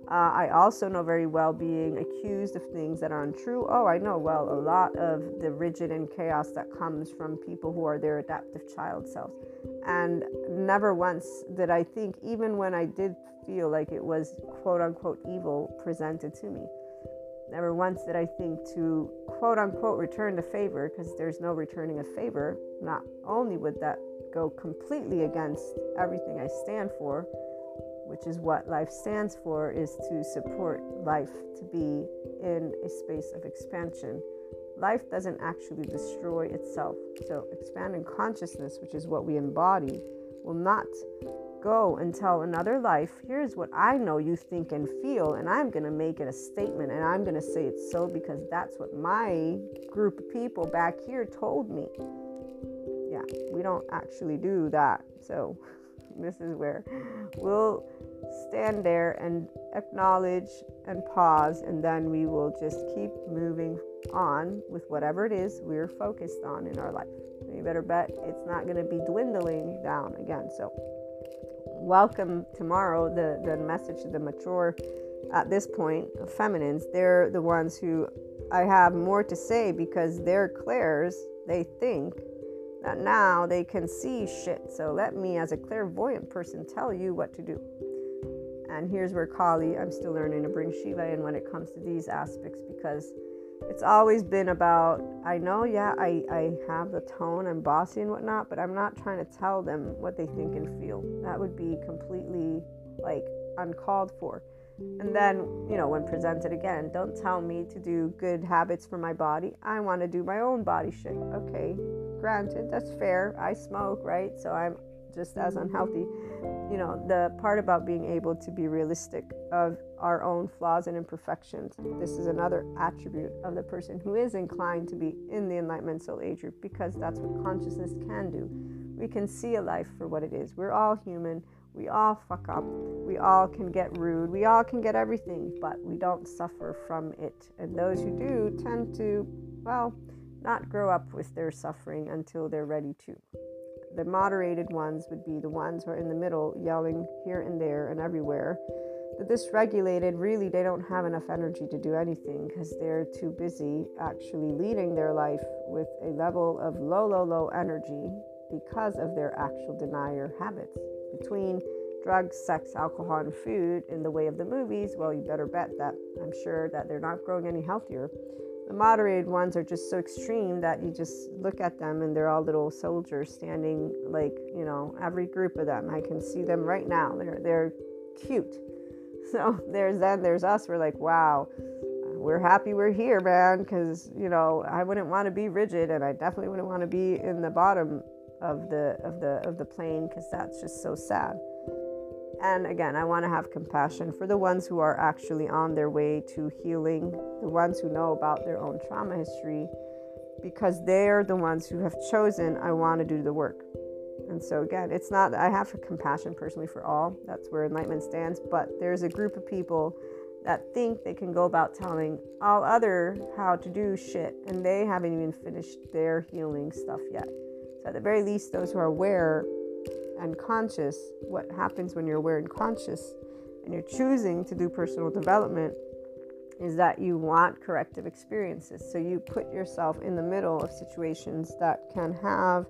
uh, I also know very well being accused of things that are untrue. Oh, I know well a lot of the rigid and chaos that comes from people who are their adaptive child selves. And never once did I think, even when I did feel like it was quote unquote evil presented to me, never once did I think to quote unquote return the favor, because there's no returning a favor. Not only would that go completely against everything I stand for, which is what life stands for, is to support life to be in a space of expansion. Life doesn't actually destroy itself. So, expanding consciousness, which is what we embody, will not go and tell another life, here's what I know you think and feel, and I'm going to make it a statement and I'm going to say it's so because that's what my group of people back here told me. Yeah, we don't actually do that. So, *laughs* this is where we'll stand there and acknowledge and pause, and then we will just keep moving on with whatever it is we're focused on in our life. You better bet it's not going to be dwindling down again. So, welcome tomorrow. The, the message to the mature at this point, feminines, they're the ones who I have more to say because they're clairs. They think that now they can see shit. So let me, as a clairvoyant person, tell you what to do. And here's where Kali, I'm still learning to bring Shiva in when it comes to these aspects because it's always been about, I know, yeah, I, I have the tone, I'm bossy and whatnot, but I'm not trying to tell them what they think and feel. That would be completely like uncalled for. And then, you know, when presented again, don't tell me to do good habits for my body. I want to do my own body shit. Okay, granted, that's fair. I smoke, right? So I'm just as unhealthy. You know, the part about being able to be realistic of our own flaws and imperfections. This is another attribute of the person who is inclined to be in the Enlightenment Soul Age group because that's what consciousness can do. We can see a life for what it is. We're all human. We all fuck up. We all can get rude. We all can get everything, but we don't suffer from it. And those who do tend to, well, not grow up with their suffering until they're ready to. The moderated ones would be the ones who are in the middle, yelling here and there and everywhere. The dysregulated, really, they don't have enough energy to do anything because they're too busy actually leading their life with a level of low, low, low energy because of their actual denier habits between drugs, sex, alcohol, and food in the way of the movies, well, you better bet that I'm sure that they're not growing any healthier. The moderated ones are just so extreme that you just look at them and they're all little soldiers standing like, you know, every group of them. I can see them right now. They're they're cute. *laughs* So there's them, there's us. We're like, wow, we're happy we're here, man, because you know, I wouldn't want to be rigid and I definitely wouldn't want to be in the bottom of the of the of the plane because that's just so sad. And again, I want to have compassion for the ones who are actually on their way to healing, the ones who know about their own trauma history, because they're the ones who have chosen, I want to do the work. And so, again, it's not, I have compassion personally for all. That's where enlightenment stands. But there's a group of people that think they can go about telling all other how to do shit, and they haven't even finished their healing stuff yet. So, at the very least, those who are aware and conscious, what happens when you're aware and conscious and you're choosing to do personal development is that you want corrective experiences. So, you put yourself in the middle of situations that can have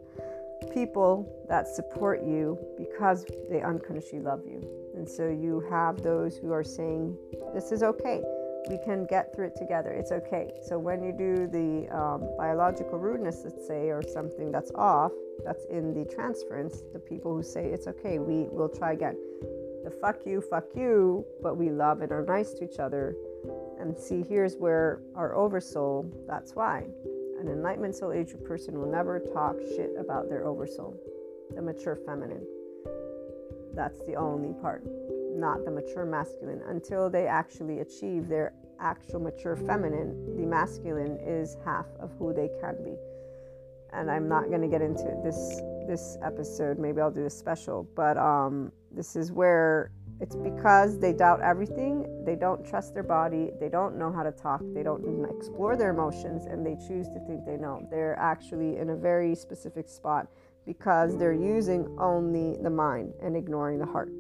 people that support you because they unconsciously love you. And so, you have those who are saying, This is okay we can get through it together. It's okay. So when you do the um, biological rudeness, let's say, or something that's off, that's in the transference, the people who say it's okay, we will try again. The fuck you, fuck you, but we love and are nice to each other. And see, here's where our oversoul, that's why. An enlightenment soul age person will never talk shit about their oversoul, the mature feminine. That's the only part not the mature masculine. Until they actually achieve their actual mature feminine, the masculine is half of who they can be. And I'm not going to get into this this episode. Maybe I'll do a special, but um, this is where it's because they doubt everything. They don't trust their body. They don't know how to talk. They don't explore their emotions, and they choose to think they know. They're actually in a very specific spot because they're using only the mind and ignoring the heart.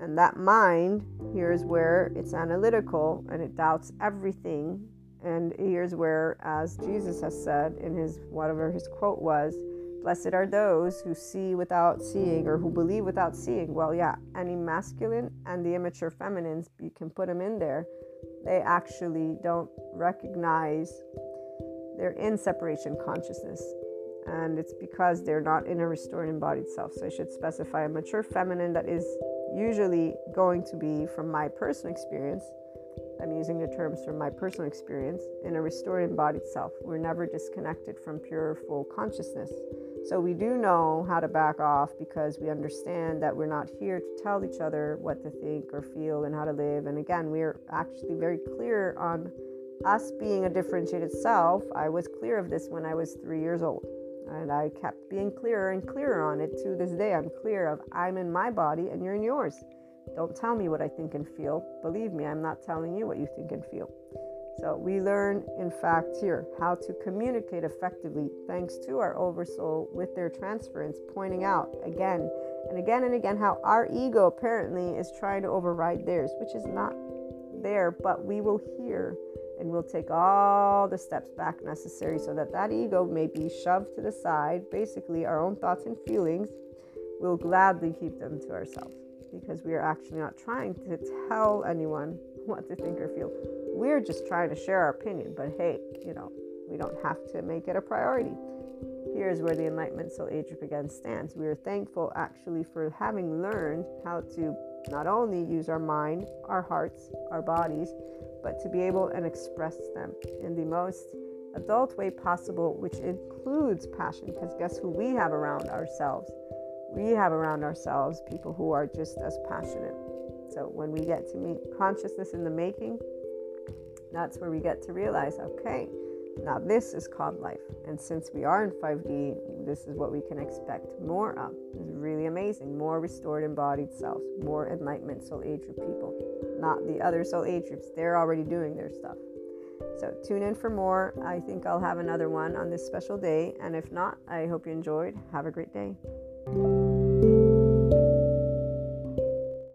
And that mind, here's where it's analytical and it doubts everything. And here's where, as Jesus has said in his whatever his quote was, Blessed are those who see without seeing or who believe without seeing. Well, yeah, any masculine and the immature feminines, you can put them in there. They actually don't recognize they're in separation consciousness. And it's because they're not in a restored embodied self. So I should specify a mature feminine that is usually going to be, from my personal experience, I'm using the terms from my personal experience, in a restored embodied self. We're never disconnected from pure, full consciousness. So we do know how to back off because we understand that we're not here to tell each other what to think or feel and how to live. And again, we're actually very clear on us being a differentiated self. I was clear of this when I was three years old. And I kept being clearer and clearer on it to this day. I'm clear of I'm in my body and you're in yours. Don't tell me what I think and feel. Believe me, I'm not telling you what you think and feel. So we learn, in fact, here how to communicate effectively thanks to our oversoul with their transference, pointing out again and again and again how our ego apparently is trying to override theirs, which is not there, but we will hear and we'll take all the steps back necessary so that that ego may be shoved to the side. Basically, our own thoughts and feelings, we'll gladly keep them to ourselves because we are actually not trying to tell anyone *laughs* what to think or feel. We're just trying to share our opinion, but hey, you know, we don't have to make it a priority. Here's where the Enlightenment Soul Age again stands. We are thankful actually for having learned how to not only use our mind, our hearts, our bodies, but to be able and express them in the most adult way possible, which includes passion. Because guess who we have around ourselves? We have around ourselves people who are just as passionate. So when we get to meet consciousness in the making, that's where we get to realize okay, now this is called life. And since we are in 5D, this is what we can expect more of. It's really amazing. More restored embodied selves, more enlightenment soul age group people, not the other soul age groups. They're already doing their stuff. So tune in for more. I think I'll have another one on this special day. And if not, I hope you enjoyed. Have a great day. Thank you.